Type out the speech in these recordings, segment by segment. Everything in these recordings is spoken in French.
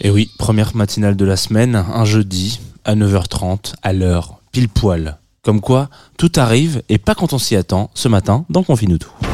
Et oui, première matinale de la semaine, un jeudi, à 9h30, à l'heure, pile poil. Comme quoi, tout arrive, et pas quand on s'y attend, ce matin, dans Confine tout.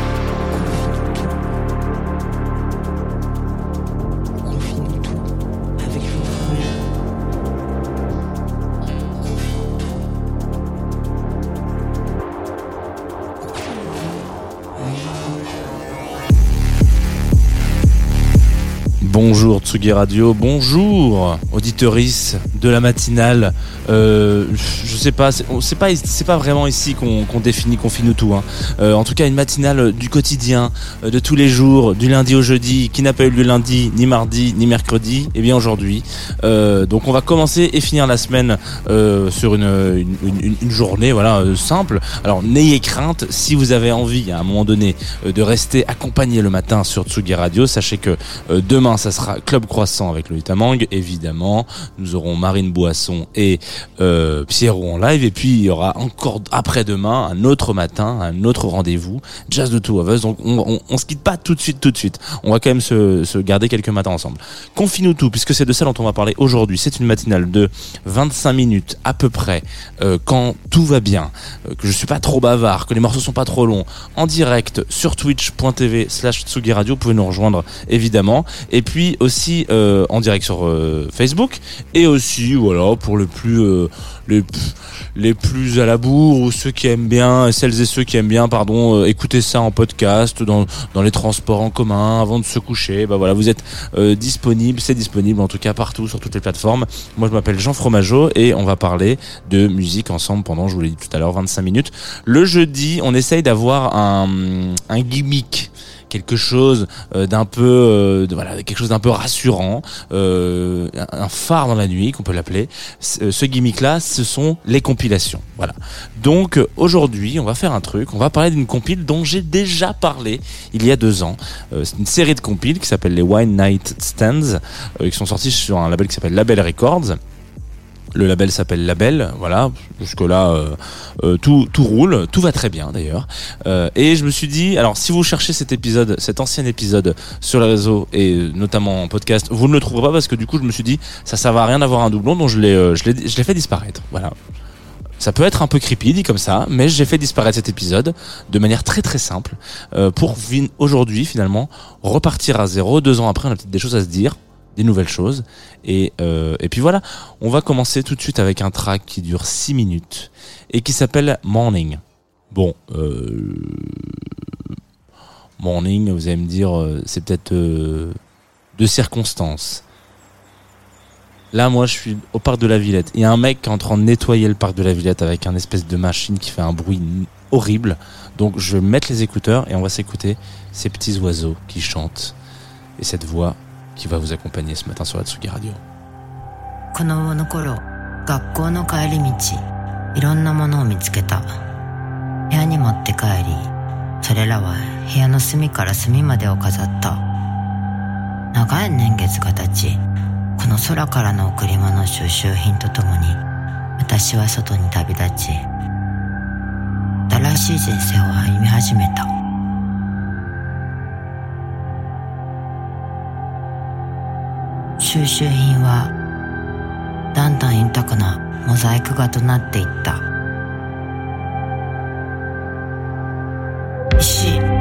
Bonjour Tsugi Radio, bonjour auditeurice de la matinale. Euh, je sais pas, c'est pas, c'est pas vraiment ici qu'on définit, qu'on finit tout. Hein. Euh, en tout cas, une matinale du quotidien, euh, de tous les jours, du lundi au jeudi, qui n'a pas eu lieu lundi, ni mardi, ni mercredi. Et bien aujourd'hui, Euh, donc on va commencer et finir la semaine sur une, journée, voilà, simple. Alors n'ayez crainte, si vous avez envie à un moment donné de rester accompagné le matin sur Tsugi Radio, sachez que demain ça sera Club Croissant avec le Tamang, évidemment. Nous aurons Marine Boisson et euh, Pierrot en live, et puis il y aura encore après-demain un autre matin, un autre rendez-vous, Jazz de Two of Us. Donc on, se quitte pas tout de suite, tout de suite. On va quand même se, garder quelques matins ensemble. Confine-nous tout, puisque c'est de ça dont on va parler aujourd'hui. C'est une matinale de 25 minutes à peu près, euh, quand tout va bien, euh, que je suis pas trop bavard, que les morceaux sont pas trop longs, en direct sur twitch.tv slash Tsugi Radio, vous pouvez nous rejoindre évidemment, et puis aussi en direct sur Facebook, et aussi voilà pour le plus euh, les, les plus à la bourre ou ceux qui aiment bien, celles et ceux qui aiment bien, pardon, euh, écouter ça en podcast dans, dans les transports en commun avant de se coucher. Bah voilà, vous êtes euh, disponible, c'est disponible en tout cas partout sur toutes les plateformes. Moi je m'appelle Jean Fromageau et on va parler de musique ensemble pendant, je vous l'ai dit tout à l'heure, 25 minutes. Le jeudi, on essaye d'avoir un, un gimmick quelque chose euh, d'un peu euh, quelque chose d'un peu rassurant euh, un phare dans la nuit qu'on peut l'appeler. Ce gimmick là ce sont les compilations. Voilà. Donc aujourd'hui on va faire un truc. On va parler d'une compile dont j'ai déjà parlé il y a deux ans. C'est une série de compiles qui s'appelle les Wine Night Stands qui sont sortis sur un label qui s'appelle Label Records le label s'appelle Label, voilà. Jusque là, euh, euh, tout tout roule, tout va très bien d'ailleurs. Euh, et je me suis dit, alors si vous cherchez cet épisode, cet ancien épisode sur les réseaux et euh, notamment en podcast, vous ne le trouverez pas parce que du coup je me suis dit, ça ça va rien d'avoir un doublon, donc je l'ai je fait disparaître. Voilà. Ça peut être un peu creepy dit comme ça, mais j'ai fait disparaître cet épisode de manière très très simple euh, pour aujourd'hui finalement repartir à zéro. Deux ans après, on a peut-être des choses à se dire, des nouvelles choses. Et, euh, et puis voilà, on va commencer tout de suite avec un track qui dure 6 minutes et qui s'appelle Morning. Bon, euh, Morning, vous allez me dire, euh, c'est peut-être de circonstances. Là, moi, je suis au parc de la Villette. Il y a un mec qui est en train de nettoyer le parc de la Villette avec un espèce de machine qui fait un bruit horrible. Donc, je vais mettre les écouteurs et on va s'écouter ces petits oiseaux qui chantent et cette voix qui va vous accompagner ce matin sur la Tsugi Radio. 子供の頃学校の帰り道いろんなものを見つけた。部屋に持って帰りそれらは部屋の隅から隅までを飾った。長い年月が経ちこの空からの贈り物収集品とともに私は外に旅立ち新しい人生を歩み始めた。収集品はだんだん豊かなモザイク画となっていった。石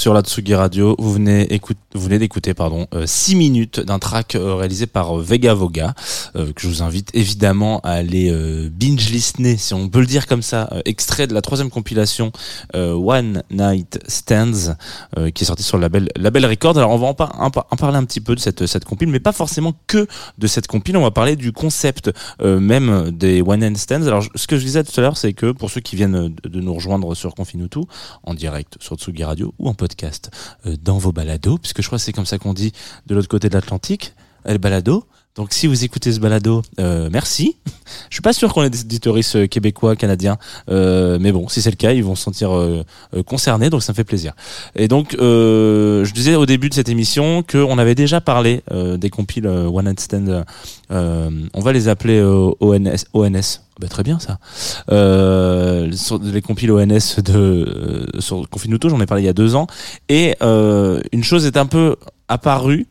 sur la Tsugi Radio. Vous venez, écoute, vous venez d'écouter pardon 6 minutes d'un track euh, réalisé par euh, Vega Voga euh, que je vous invite évidemment à aller binge listener si on peut le dire comme ça, extrait de la troisième compilation One Night Stands qui est sorti sur le label Label Records. Alors on va en, par- en par- en parler un petit peu de cette cette compile, mais pas forcément que de cette compile. On va parler du concept même des One Night Stands. Alors ce que je disais tout à l'heure, c'est que pour ceux qui viennent de, nous rejoindre sur Confinutu en direct sur Tsugi Radio ou en podcast euh, dans vos balados, puisque je crois que c'est comme ça qu'on dit de l'autre côté de l'Atlantique, le balado. Donc si vous écoutez ce balado, euh, merci. Je suis pas sûr qu'on ait des auditoristes euh, québécois, canadiens, euh, mais bon, si c'est le cas, ils vont se sentir concernés, donc ça me fait plaisir. Et donc, je disais au début de cette émission qu'on avait déjà parlé des compiles One Night Stand. on va les appeler ONS. ONS. Bah, très bien ça. Sur les compiles ONS de sur Confinuto, j'en ai parlé il y a deux ans. Et une chose est un peu apparue.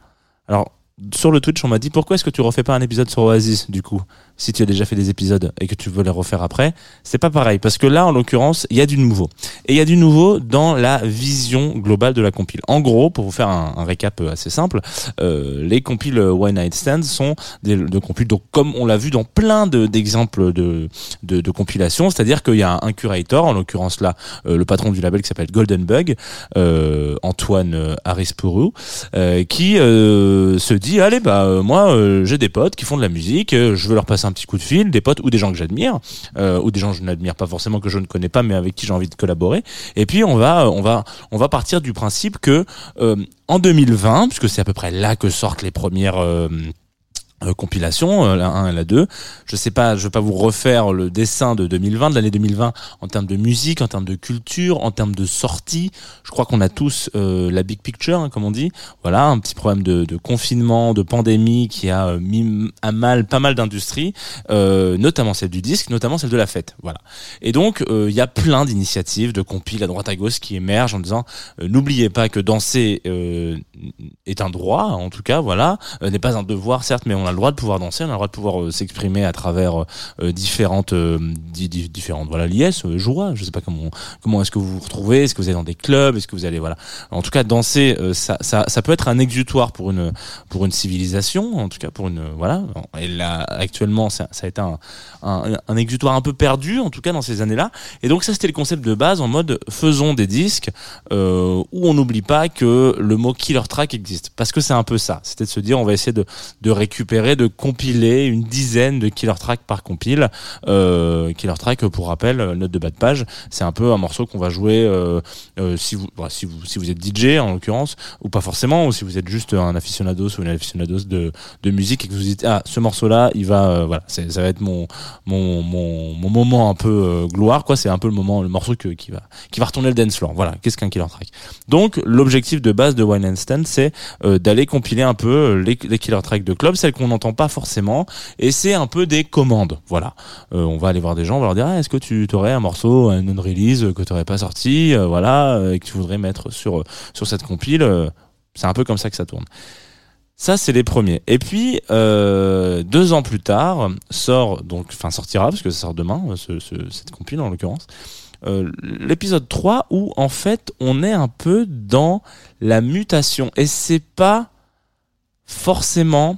Alors sur le Twitch, on m'a dit pourquoi est-ce que tu refais pas un épisode sur Oasis du coup? Si tu as déjà fait des épisodes et que tu veux les refaire après, c'est pas pareil parce que là en l'occurrence, il y a du nouveau. Et il y a du nouveau dans la vision globale de la compile. En gros, pour vous faire un, un récap assez simple, euh, les compiles One Night Stand sont des de compiles donc comme on l'a vu dans plein de- d'exemples de, de, de compilations, c'est-à-dire qu'il y a un curator, en l'occurrence là euh, le patron du label qui s'appelle Golden Bug, euh, Antoine euh, Arispuru, euh, qui euh, se dit allez bah moi j'ai des potes qui font de la musique, je veux leur passer un petit coup de fil, des potes ou des gens que j'admire, euh, ou des gens que je n'admire pas forcément que je ne connais pas mais avec qui j'ai envie de collaborer. Et puis on va on va on va partir du principe que euh, en 2020, puisque c'est à peu près là que sortent les premières euh, compilation, euh, la 1 et la 2. Je sais pas, je vais pas vous refaire le dessin de 2020, de l'année 2020, en termes de musique, en termes de culture, en termes de sortie. Je crois qu'on a tous euh, la big picture, hein, comme on dit. Voilà, un petit problème de, de confinement, de pandémie qui a euh, mis à mal pas mal d'industries, notamment celle du disque, notamment celle de la fête. Voilà. Et donc, il y a plein d'initiatives, de compiles à droite à gauche qui émergent en disant, n'oubliez pas que danser est un droit, en tout cas, voilà, n'est pas un devoir, certes, mais on a le droit de pouvoir danser, on a le droit de pouvoir euh, s'exprimer à travers euh, différentes, euh, di- di- différentes, voilà, liesses. Je sais pas comment, comment est-ce que vous vous retrouvez, est-ce que vous allez dans des clubs, est-ce que vous allez, voilà. En tout cas, danser, ça, ça, peut être un exutoire pour une, pour une civilisation, en tout cas pour une, voilà. Et là, actuellement, ça, a été un, un, exutoire un peu perdu, en tout cas dans ces années-là. Et donc ça, c'était le concept de base en mode faisons des disques où on n'oublie pas que le mot killer track existe, parce que c'est un peu ça. C'était de se dire, on va essayer de, de récupérer, de compiler une dizaine de killer track par compile. Euh, killer track, pour rappel, euh, note de bas de page, c'est un peu un morceau qu'on va jouer euh, si vous, bah, si vous, si vous êtes DJ en l'occurrence, ou pas forcément, ou si vous êtes juste un aficionados ou une aficionados de, de musique et que vous dites ah ce morceau-là, il va, voilà, ça va être mon mon, mon, moment un peu gloire quoi. C'est un peu le moment le morceau qui va qui va retourner le dance floor. Voilà qu'est-ce qu'un killer track? Donc l'objectif de base de Wine and Stand c'est d'aller compiler un peu les, les killer tracks de club celles qu'on n'entend pas forcément et c'est un peu des commandes voilà Euh, on va aller voir des gens on va leur dire ah, est-ce que tu aurais un morceau un non-release que tu n'aurais pas sorti euh, voilà euh, et que tu voudrais mettre sur sur cette compile c'est un peu comme ça que ça tourne ça, c'est les premiers. Et puis, deux ans plus tard, sort, donc, enfin, sortira, parce que ça sort demain, ce, ce- cette compile en l'occurrence, l'épisode 3 où, en fait, on est un peu dans la mutation. Et c'est pas forcément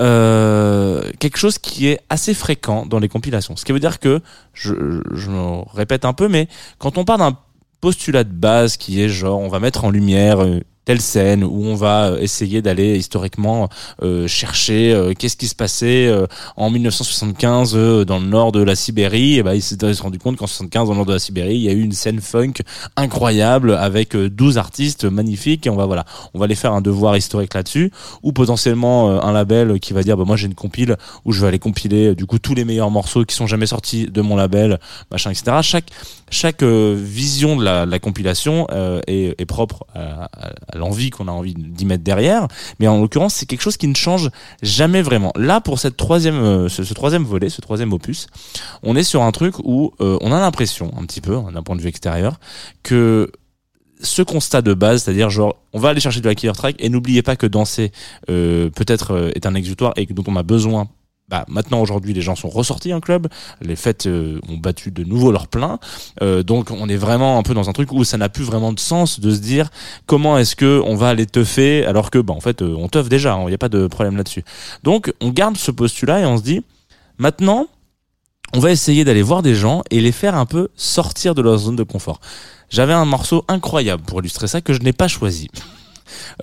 euh, quelque chose qui est assez fréquent dans les compilations. Ce qui veut dire que, je, je me répète un peu, mais quand on part d'un postulat de base qui est genre, on va mettre en lumière euh, telle scène où on va euh, essayer d'aller historiquement euh, chercher euh, qu'est-ce qui se passait en 1975 euh, dans le nord de la Sibérie. Et ben s'est il s'est rendu compte qu'en 75 dans le nord de la Sibérie il y a eu une scène funk incroyable avec euh, 12 artistes magnifiques. Et on va voilà on va aller faire un devoir historique là-dessus. Ou potentiellement un label qui va dire bah moi j'ai une compile où je vais aller compiler du coup tous les meilleurs morceaux qui sont jamais sortis de mon label machin etc chaque chaque vision de la, de la compilation euh, est, est propre à, à- à l'envie qu'on a envie d'y mettre derrière mais en l'occurrence c'est quelque chose qui ne change jamais vraiment. Là pour cette troisième euh, ce, troisième volet ce troisième opus on est sur un truc où euh, on a l'impression un petit peu hein, d'un point de vue extérieur que ce constat de base, c'est-à-dire genre on va aller chercher de la killer track et n'oubliez pas que danser euh, peut-être est un exutoire et que- dont on a besoin bah, maintenant aujourd'hui les gens sont ressortis en club, les fêtes euh, ont battu de nouveau leur plein, euh, donc on est vraiment un peu dans un truc où ça n'a plus vraiment de sens de se dire comment est-ce que on va aller teuffer alors que bah en fait euh, on teuffe déjà, il n'y a pas de problème là-dessus. Donc on garde ce postulat et on se dit maintenant on va essayer d'aller voir des gens et les faire un peu sortir de leur zone de confort. J'avais un morceau incroyable pour illustrer ça que je n'ai pas choisi.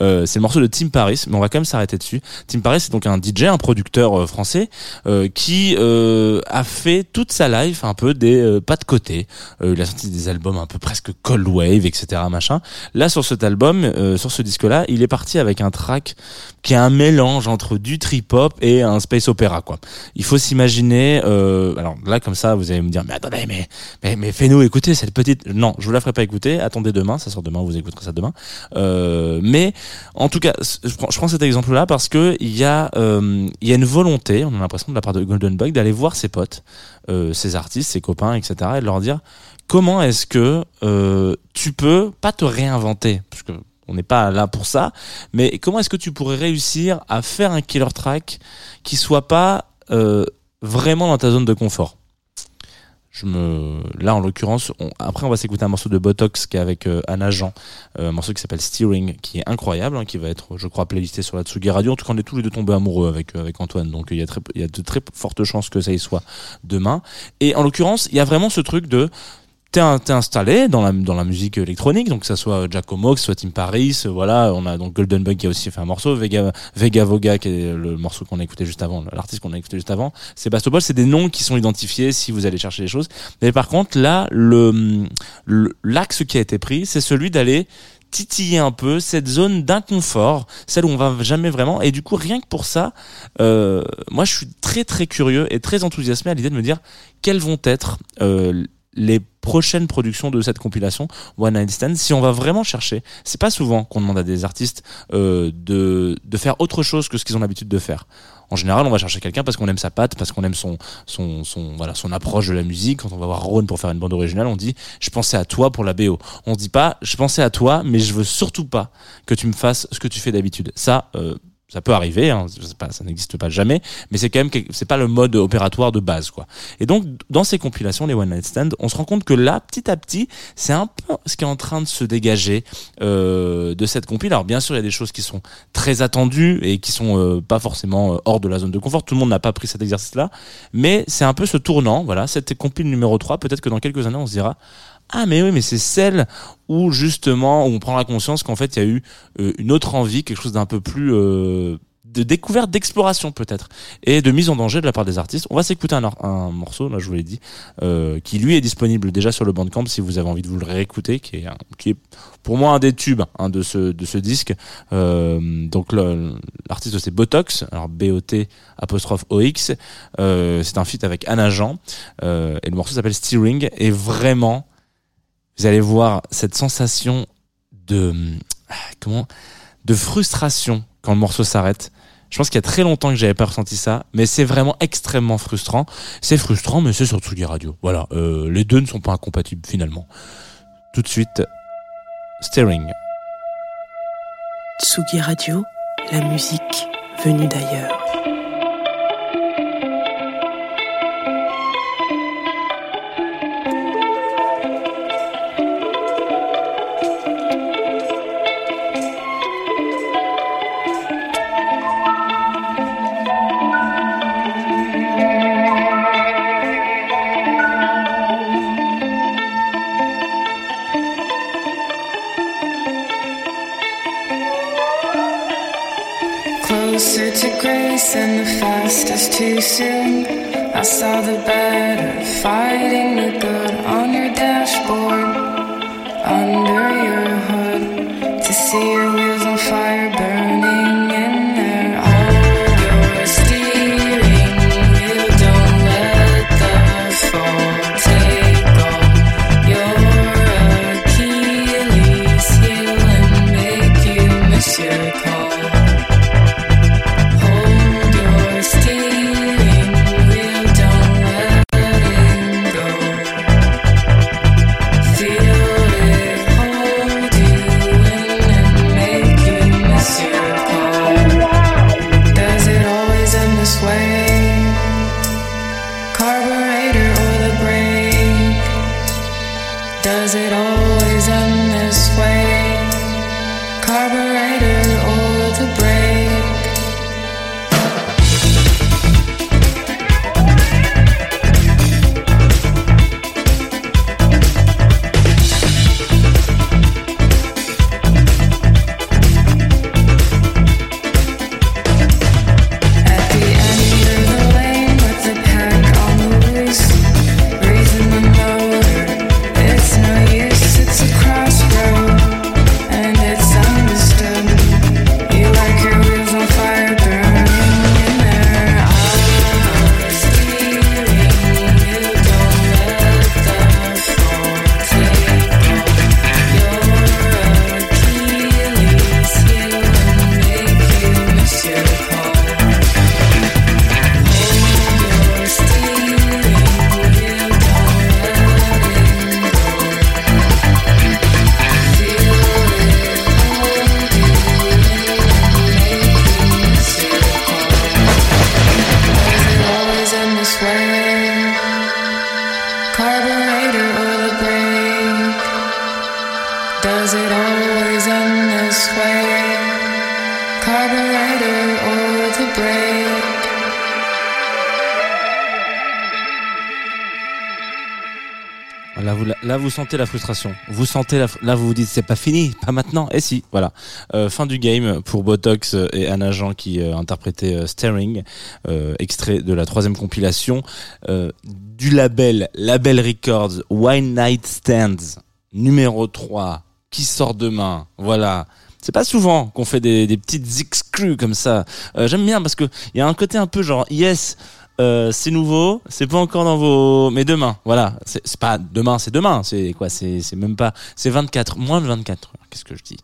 Euh, c'est le morceau de Tim Paris, mais on va quand même s'arrêter dessus. Tim Paris, c'est donc un DJ, un producteur euh, français, euh, qui a fait toute sa life un peu des pas de côté. Il a sorti des albums un peu presque cold wave, etc. Machin. Là, sur cet album, sur ce disque-là, il est parti avec un track qui est un mélange entre du trip hop et un space opéra, quoi. Il faut s'imaginer. Euh, alors là, comme ça, vous allez me dire, mais attendez, mais mais, mais fais-nous écouter cette petite. Non, je vous la ferai pas écouter. Attendez demain, ça sort demain, vous écouterez ça demain. Euh, mais en tout cas, je prends, cet exemple-là parce que il y a euh, y a une volonté, on a l'impression de la part de Golden Bug d'aller voir ses potes, ses artistes, ses copains, etc. et de leur dire comment est-ce que tu peux pas te réinventer? Parce on n'est pas là pour ça, mais comment est-ce que tu pourrais réussir à faire un killer track qui soit pas euh, vraiment dans ta zone de confort? Je me là en l'occurrence après on va s'écouter un morceau de Botox qui est avec euh, Anna Jean euh, un morceau qui s'appelle Steering qui est incroyable hein, qui va être je crois playlisté sur la Tsugi Radio. En tout cas on est tous les deux tombés amoureux avec euh, avec Antoine. Donc il y a très il y a de très fortes chances que ça y soit demain. Et en l'occurrence il y a vraiment ce truc de t'es installé dans la dans la musique électronique donc que ça soit Giacomo que soit Tim Paris euh, voilà on a donc Golden Bug qui a aussi fait un morceau Vega Vega Voga qui est le morceau qu'on a écouté juste avant l'artiste qu'on a écouté juste avant Sébastopol c'est des noms qui sont identifiés si vous allez chercher les choses mais par contre là le- l'axe qui a été pris c'est celui d'aller titiller un peu cette zone d'inconfort, celle où on va jamais vraiment. Et du coup, rien que pour ça, euh, moi, je suis très très curieux et très enthousiasmé à l'idée de me dire quelles vont être euh, les prochaines productions de cette compilation One Night Stand. Si on va vraiment chercher, c'est pas souvent qu'on demande à des artistes euh, de de faire autre chose que ce qu'ils ont l'habitude de faire. En général, on va chercher quelqu'un parce qu'on aime sa patte, parce qu'on aime son, son, son, voilà, son approche de la musique. Quand on va voir Ron pour faire une bande originale, on dit, je pensais à toi pour la BO. On se dit pas, je pensais à toi, mais je veux surtout pas que tu me fasses ce que tu fais d'habitude. Ça, euh, ça peut arriver, hein, ça n'existe pas jamais, mais c'est quand même, c'est pas le mode opératoire de base, quoi. Et donc, dans ces compilations, les One Night Stand, on se rend compte que là, petit à petit, c'est un peu ce qui est en train de se dégager euh, de cette compile. Alors, bien sûr, il y a des choses qui sont très attendues et qui sont euh, pas forcément euh, hors de la zone de confort. Tout le monde n'a pas pris cet exercice-là, mais c'est un peu ce tournant. Voilà, cette compile numéro 3, peut-être que dans quelques années, on se dira. Ah mais oui mais c'est celle où justement où on prend la conscience qu'en fait il y a eu euh, une autre envie quelque chose d'un peu plus euh, de découverte d'exploration peut-être et de mise en danger de la part des artistes. On va s'écouter un, or- un morceau là je vous l'ai dit euh, qui lui est disponible déjà sur le Bandcamp si vous avez envie de vous le réécouter qui est qui est pour moi un des tubes hein, de ce de ce disque. Donc l'artiste c'est Botox alors B O T apostrophe O X c'est un feat avec Anna Jean et le morceau s'appelle Steering et vraiment vous allez voir cette sensation de comment de frustration quand le morceau s'arrête. Je pense qu'il y a très longtemps que j'avais pas ressenti ça, mais c'est vraiment extrêmement frustrant. C'est frustrant, mais c'est sur Tsugi Radio. Voilà, euh, les deux ne sont pas incompatibles finalement. Tout de suite, Steering. Tsugi Radio, la musique venue d'ailleurs. To and the fastest too soon. I saw the better fighting the good on your dashboard, under your hood, to see your sentez la frustration. Vous sentez là, vous vous dites, c'est pas fini, pas maintenant. Et si, voilà. Euh, fin du game pour Botox et Anna Jean qui euh, interprétaient euh, Staring, euh, extrait de la troisième compilation euh, du label Label Records Wine Night Stands numéro 3 qui sort demain. Voilà. C'est pas souvent qu'on fait des, des petites exclus comme ça. Euh, J'aime bien parce que il y a un côté un peu genre yes. Euh, c'est nouveau, c'est pas encore dans vos, mais demain, voilà, c'est pas demain, c'est demain, c'est quoi, c'est même pas, c'est 24, moins de 24 heures, qu'est-ce que je dis?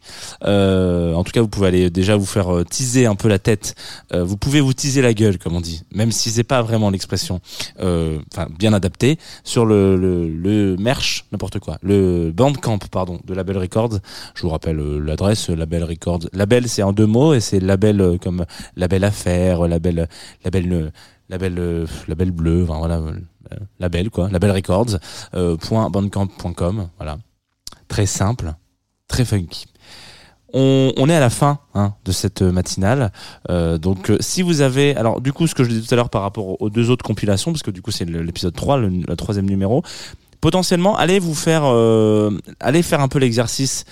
Euh, En tout cas, vous pouvez aller déjà vous faire euh, teaser un peu la tête, Euh, vous pouvez vous teaser la gueule, comme on dit, même si c'est pas vraiment l'expression, euh, enfin bien adapté sur le le, le merch, n'importe quoi, le Bandcamp, pardon, de Label Records. Je vous rappelle euh, l'adresse, Label Records. Label, c'est en deux mots et c'est label comme label affaire, label label label euh, label bleu enfin voilà euh, label quoi label records euh, point bandcamp.com voilà. Très simple très funky. On, on est à la fin hein, de cette matinale Euh, donc si vous avez alors du coup ce que je disais tout à l'heure par rapport aux deux autres compilations parce que du coup c'est l'épisode 3 le, troisième numéro potentiellement allez vous faire allez faire un peu l'exercice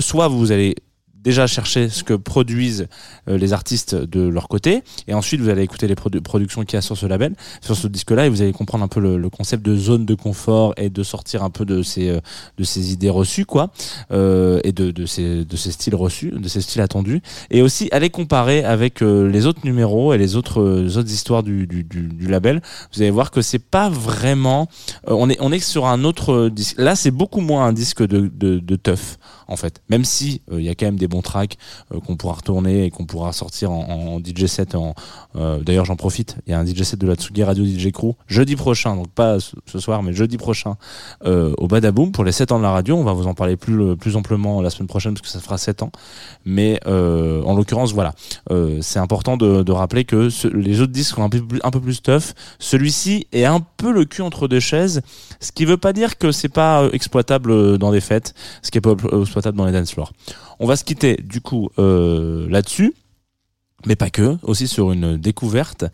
soit vous allez déjà chercher ce que produisent euh, les artistes de leur côté. Et ensuite vous allez écouter les produ- productions qu'il y a sur ce label sur ce disque là et vous allez comprendre un peu le, concept de zone de confort et de sortir un peu de ces euh, idées reçues quoi euh, et de ces styles reçus de ces styles attendus. Et aussi aller comparer avec les autres numéros et les autres histoires du, label. Vous allez voir que c'est pas vraiment on est sur un autre disque. Là c'est beaucoup moins un disque de de, de teuf en fait. Même si il y a quand même des bons tracks euh, qu'on pourra retourner et qu'on pourra sortir en, DJ set en euh, d'ailleurs j'en profite. Il y a un DJ set de la Tsugi Radio DJ Crew. Jeudi prochain donc pas ce soir mais jeudi prochain euh, au Badaboom. Pour les 7 ans de la radio on va vous en parler plus plus amplement la semaine prochaine parce que ça fera 7 ans. Mais en l'occurrence voilà. C'est important de, rappeler que les autres disques sont un peu plus, un peu plus tough. Celui-ci est un peu le cul entre deux chaises ce qui veut pas dire que c'est pas exploitable dans des fêtes ce qui est pas exploitable dans les dance floors. On va se quitter du coup euh, là-dessus mais pas que, aussi sur une découverte.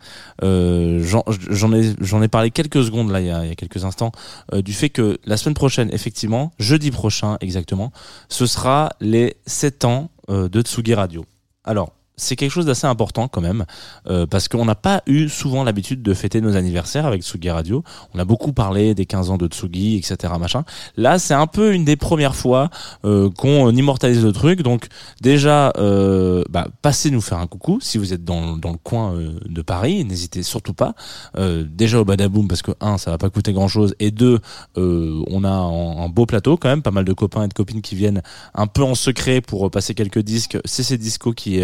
Euh, J'en ai, parlé quelques secondes là, il y a, quelques instants, euh, du fait que la semaine prochaine, effectivement, jeudi prochain exactement, ce sera les 7 ans de Tsugi Radio. Alors, c'est quelque chose d'assez important quand même, euh, parce qu'on n'a pas eu souvent l'habitude de fêter nos anniversaires avec Tsugi Radio. On a beaucoup parlé des 15 ans de Tsugi, etc. Machin. Là, c'est un peu une des premières fois euh, qu'on immortalise le truc. Donc déjà, euh, bah, passez nous faire un coucou si vous êtes dans, dans le coin de Paris. N'hésitez surtout pas. Déjà au Badaboom parce que un, ça va pas coûter grand chose, et deux, on a un, beau plateau quand même, pas mal de copains et de copines qui viennent un peu en secret pour passer quelques disques. C'est ces discos qui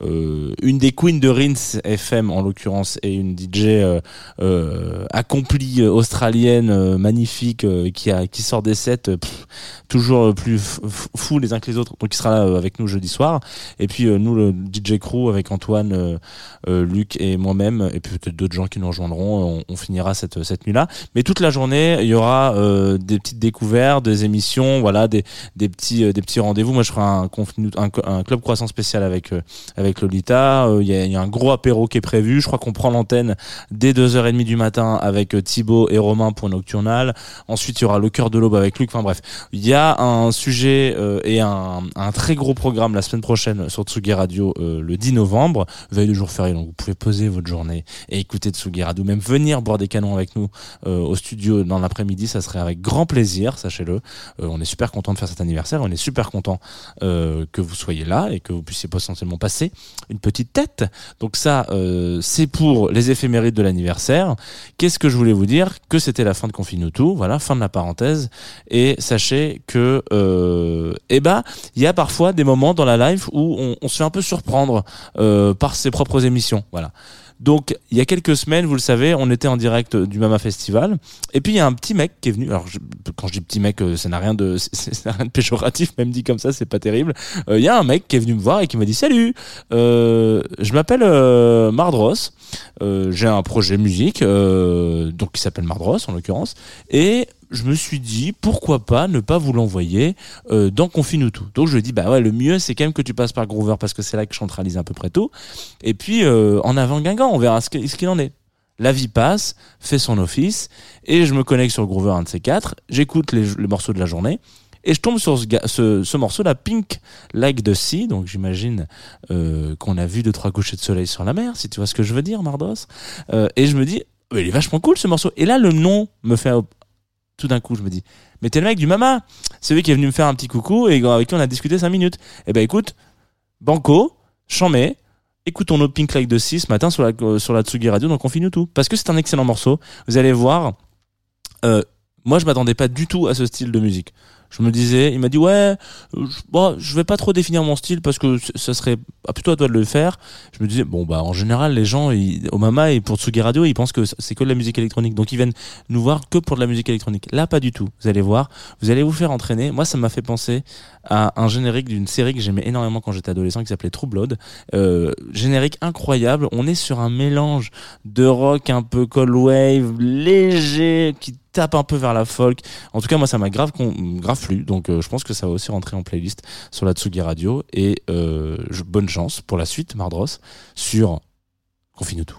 une des queens de Rins FM en l'occurrence et une DJ euh, euh, accomplie euh, australienne euh, magnifique euh, qui qui sort des sets euh, toujours euh, plus fous les uns que les autres. Donc il sera là euh, avec nous jeudi soir. Et puis euh, nous le DJ crew avec Antoine, euh, euh, Luc et moi-même et peut-être d'autres gens qui nous rejoindront. On, finira cette cette nuit là. Mais toute la journée il y aura euh, des petites découvertes, des émissions, voilà des des petits euh, des petits rendez-vous. Moi je ferai un un, club croissant spécial avec euh, avec Lolita. Euh, Il y, y a un gros apéro qui est prévu. Je crois qu'on prend l'antenne dès 2h30 du matin avec euh, Thibaut et Romain pour Nocturnal. Ensuite, il y aura le cœur de l'aube avec Luc. Enfin bref, il y a un sujet euh, et un, un très gros programme la semaine prochaine sur Tsugi Radio le 10 novembre, veille de jour férié. Donc vous pouvez poser votre journée et écouter Tsugi Radio, même venir boire des canons avec nous au studio dans l'après-midi. Ça serait avec grand plaisir, sachez-le. On est super content de faire cet anniversaire. On est super content que vous soyez là et que vous puissiez potentiellement une petite tête. Donc ça, euh, c'est pour les éphémérides de l'anniversaire. Qu'est-ce que je voulais vous dire? Que c'était la fin de Confine tout, voilà, fin de la parenthèse. Et sachez que, euh, eh ben, il y a parfois des moments dans la live où on, on se fait un peu surprendre euh, par ses propres émissions, voilà. Donc, il y a quelques semaines, vous le savez, on était en direct du Mama Festival. Et puis, il y a un petit mec qui est venu. Alors, je- quand je dis petit mec, euh, ça n'a rien de, rien de péjoratif, même dit comme ça, c'est pas terrible. Euh, Il y a un mec qui est venu me voir et qui m'a dit Salut, euh, je m'appelle euh, Mardros. J'ai un projet musique, donc qui s'appelle Mardros en l'occurrence. Et je me suis dit pourquoi pas ne pas vous l'envoyer euh, dans Confine tout. Donc je dit bah ouais le mieux c'est quand même que tu passes par Groover parce que c'est là que je centralise à peu près tout. Et puis euh, en avant Guingamp, on verra ce qu'il en est. La vie passe, fait son office, et je me connecte sur Groover, un de ces quatre, j'écoute les, morceaux de la journée, et je tombe sur ce, ce, ce morceau, la Pink Like the Sea, donc j'imagine euh, qu'on a vu deux trois couchers de soleil sur la mer, si tu vois ce que je veux dire, Mardos. Et je me dis, il est vachement cool ce morceau. Et là, le nom me fait tout d'un coup, je me dis, mais t'es le mec du Mama, c'est lui qui est venu me faire un petit coucou et avec qui on a discuté cinq minutes. Eh ben écoute, Banco, Chamé, écoutons nos Pink Like the Sea ce matin sur la, euh, sur Tsugi Radio, donc on finit tout. Parce que c'est un excellent morceau. Vous allez voir, euh, moi je m'attendais pas du tout à ce style de musique. Je me disais, il m'a dit ouais, je, bon, je vais pas trop définir mon style parce que ça serait plutôt à toi de le faire. Je me disais bon bah en général les gens ils- au et pour Tsugi Radio ils pensent que c'est que de la musique électronique donc ils viennent nous voir que pour de la musique électronique. Là pas du tout. Vous allez voir, vous allez vous faire entraîner. Moi ça m'a fait penser à un générique d'une série que j'aimais énormément quand j'étais adolescent qui s'appelait True Blood. Euh, générique incroyable. On est sur un mélange de rock un peu cold wave léger qui tape un peu vers la folk. En tout cas, moi, ça m'a grave, grave plu. Donc, euh, je pense que ça va aussi rentrer en playlist sur la Tsugi Radio. Et euh, bonne chance pour la suite, Mardros, sur Confine tout.